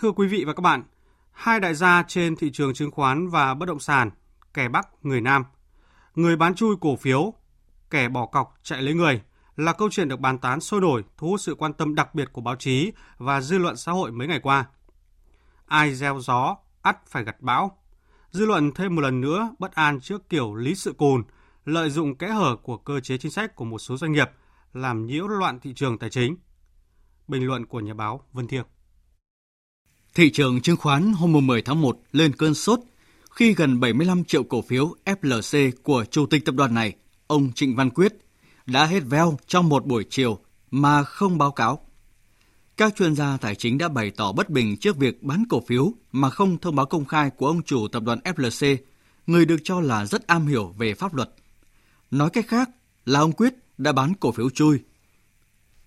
Thưa quý vị và các bạn, hai đại gia trên thị trường chứng khoán và bất động sản, kẻ Bắc, người Nam, người bán chui cổ phiếu, kẻ bỏ cọc chạy lấy người là câu chuyện được bàn tán sôi nổi, thu hút sự quan tâm đặc biệt của báo chí và dư luận xã hội mấy ngày qua. Ai gieo gió, ắt phải gặt bão. Dư luận thêm một lần nữa bất an trước kiểu lý sự cùn, lợi dụng kẽ hở của cơ chế chính sách của một số doanh nghiệp làm nhiễu loạn thị trường tài chính. Bình luận của nhà báo Vân Thiệp Thị trường chứng khoán hôm 10 tháng 1 lên cơn sốt khi gần 75 triệu cổ phiếu FLC của chủ tịch tập đoàn này, ông Trịnh Văn Quyết, đã hết veo trong một buổi chiều mà không báo cáo. Các chuyên gia tài chính đã bày tỏ bất bình trước việc bán cổ phiếu mà không thông báo công khai của ông chủ tập đoàn FLC, người được cho là rất am hiểu về pháp luật. Nói cách khác là ông Quyết đã bán cổ phiếu chui.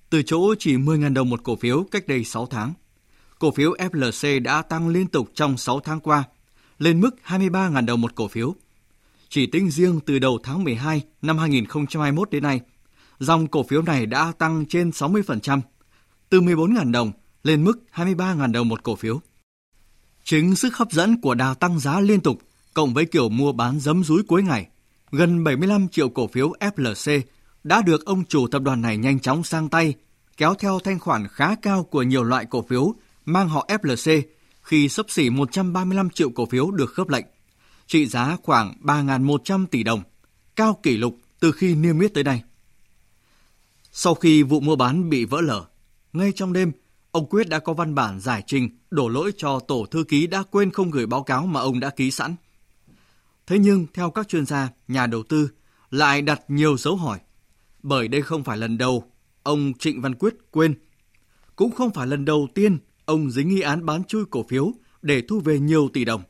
Từ chỗ chỉ 10.000 đồng một cổ phiếu cách đây 6 tháng, cổ phiếu FLC đã tăng liên tục trong 6 tháng qua, lên mức 23.000 đồng một cổ phiếu. Chỉ tính riêng từ đầu tháng 12 năm 2021 đến nay, dòng cổ phiếu này đã tăng trên 60%, từ 14.000 đồng lên mức 23.000 đồng một cổ phiếu. Chính sức hấp dẫn của đà tăng giá liên tục cộng với kiểu mua bán giấm rúi cuối ngày, gần 75 triệu cổ phiếu FLC đã được ông chủ tập đoàn này nhanh chóng sang tay, kéo theo thanh khoản khá cao của nhiều loại cổ phiếu mang họ FLC khi sấp xỉ 135 triệu cổ phiếu được khớp lệnh, trị giá khoảng 3.100 tỷ đồng, cao kỷ lục từ khi niêm yết tới nay. Sau khi vụ mua bán bị vỡ lở, ngay trong đêm, ông Quyết đã có văn bản giải trình đổ lỗi cho tổ thư ký đã quên không gửi báo cáo mà ông đã ký sẵn. Thế nhưng, theo các chuyên gia, nhà đầu tư lại đặt nhiều dấu hỏi, bởi đây không phải lần đầu ông Trịnh Văn Quyết quên. Cũng không phải lần đầu tiên ông dính nghi án bán chui cổ phiếu để thu về nhiều tỷ đồng.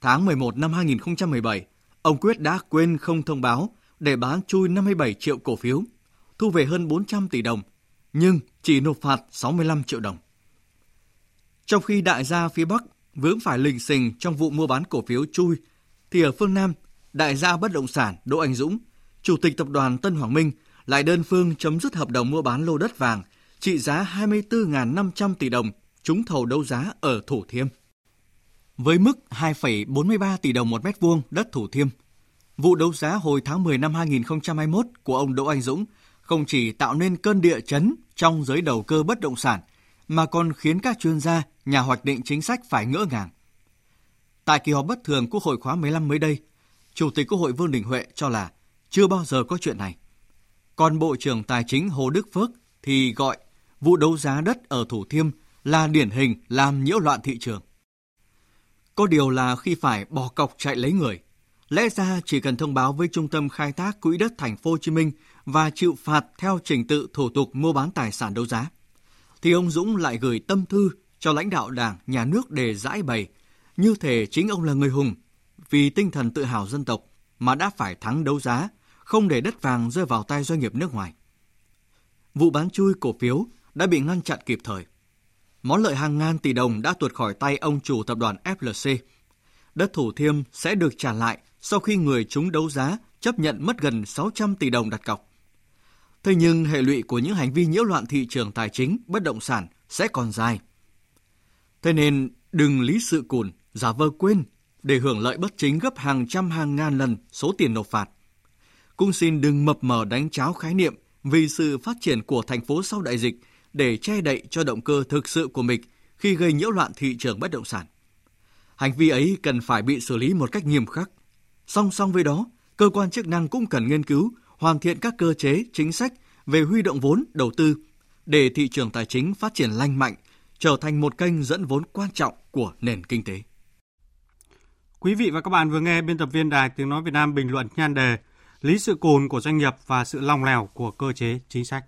Tháng 11 năm 2017, ông Quyết đã quên không thông báo để bán chui 57 triệu cổ phiếu, thu về hơn 400 tỷ đồng, nhưng chỉ nộp phạt 65 triệu đồng. Trong khi đại gia phía Bắc vướng phải lình xình trong vụ mua bán cổ phiếu chui, thì ở phương Nam, đại gia bất động sản Đỗ Anh Dũng, chủ tịch tập đoàn Tân Hoàng Minh lại đơn phương chấm dứt hợp đồng mua bán lô đất vàng trị giá 24.500 tỷ đồng trúng thầu đấu giá ở Thủ Thiêm. Với mức 2,43 tỷ đồng một mét vuông đất Thủ Thiêm, vụ đấu giá hồi tháng 10 năm 2021 của ông Đỗ Anh Dũng không chỉ tạo nên cơn địa chấn trong giới đầu cơ bất động sản, mà còn khiến các chuyên gia, nhà hoạch định chính sách phải ngỡ ngàng. Tại kỳ họp bất thường Quốc hội khóa 15 mới đây, Chủ tịch Quốc hội Vương Đình Huệ cho là chưa bao giờ có chuyện này. Còn Bộ trưởng Tài chính Hồ Đức Phước thì gọi vụ đấu giá đất ở Thủ Thiêm là điển hình làm nhiễu loạn thị trường. Có điều là khi phải bỏ cọc chạy lấy người, lẽ ra chỉ cần thông báo với Trung tâm Khai thác Quỹ đất Thành phố Hồ Chí Minh và chịu phạt theo trình tự thủ tục mua bán tài sản đấu giá, thì ông Dũng lại gửi tâm thư cho lãnh đạo Đảng, Nhà nước để giải bày, như thể chính ông là người hùng, vì tinh thần tự hào dân tộc mà đã phải thắng đấu giá, không để đất vàng rơi vào tay doanh nghiệp nước ngoài. Vụ bán chui cổ phiếu đã bị ngăn chặn kịp thời. Món lợi hàng ngàn tỷ đồng đã tuột khỏi tay ông chủ tập đoàn FLC. Đất Thủ Thiêm sẽ được trả lại sau khi người chúng đấu giá chấp nhận mất gần 600 tỷ đồng đặt cọc. Thế nhưng hệ lụy của những hành vi nhiễu loạn thị trường tài chính, bất động sản sẽ còn dài. Thế nên đừng lý sự cùn, giả vờ quên để hưởng lợi bất chính gấp hàng trăm hàng ngàn lần số tiền nộp phạt. Cũng xin đừng mập mờ đánh cháo khái niệm vì sự phát triển của thành phố sau đại dịch để che đậy cho động cơ thực sự của mình khi gây nhiễu loạn thị trường bất động sản. Hành vi ấy cần phải bị xử lý một cách nghiêm khắc. Song song với đó, cơ quan chức năng cũng cần nghiên cứu, hoàn thiện các cơ chế, chính sách về huy động vốn, đầu tư để thị trường tài chính phát triển lành mạnh, trở thành một kênh dẫn vốn quan trọng của nền kinh tế. Quý vị và các bạn vừa nghe biên tập viên Đài Tiếng Nói Việt Nam bình luận nhan đề Lý sự cồn của doanh nghiệp và sự lòng lèo của cơ chế chính sách.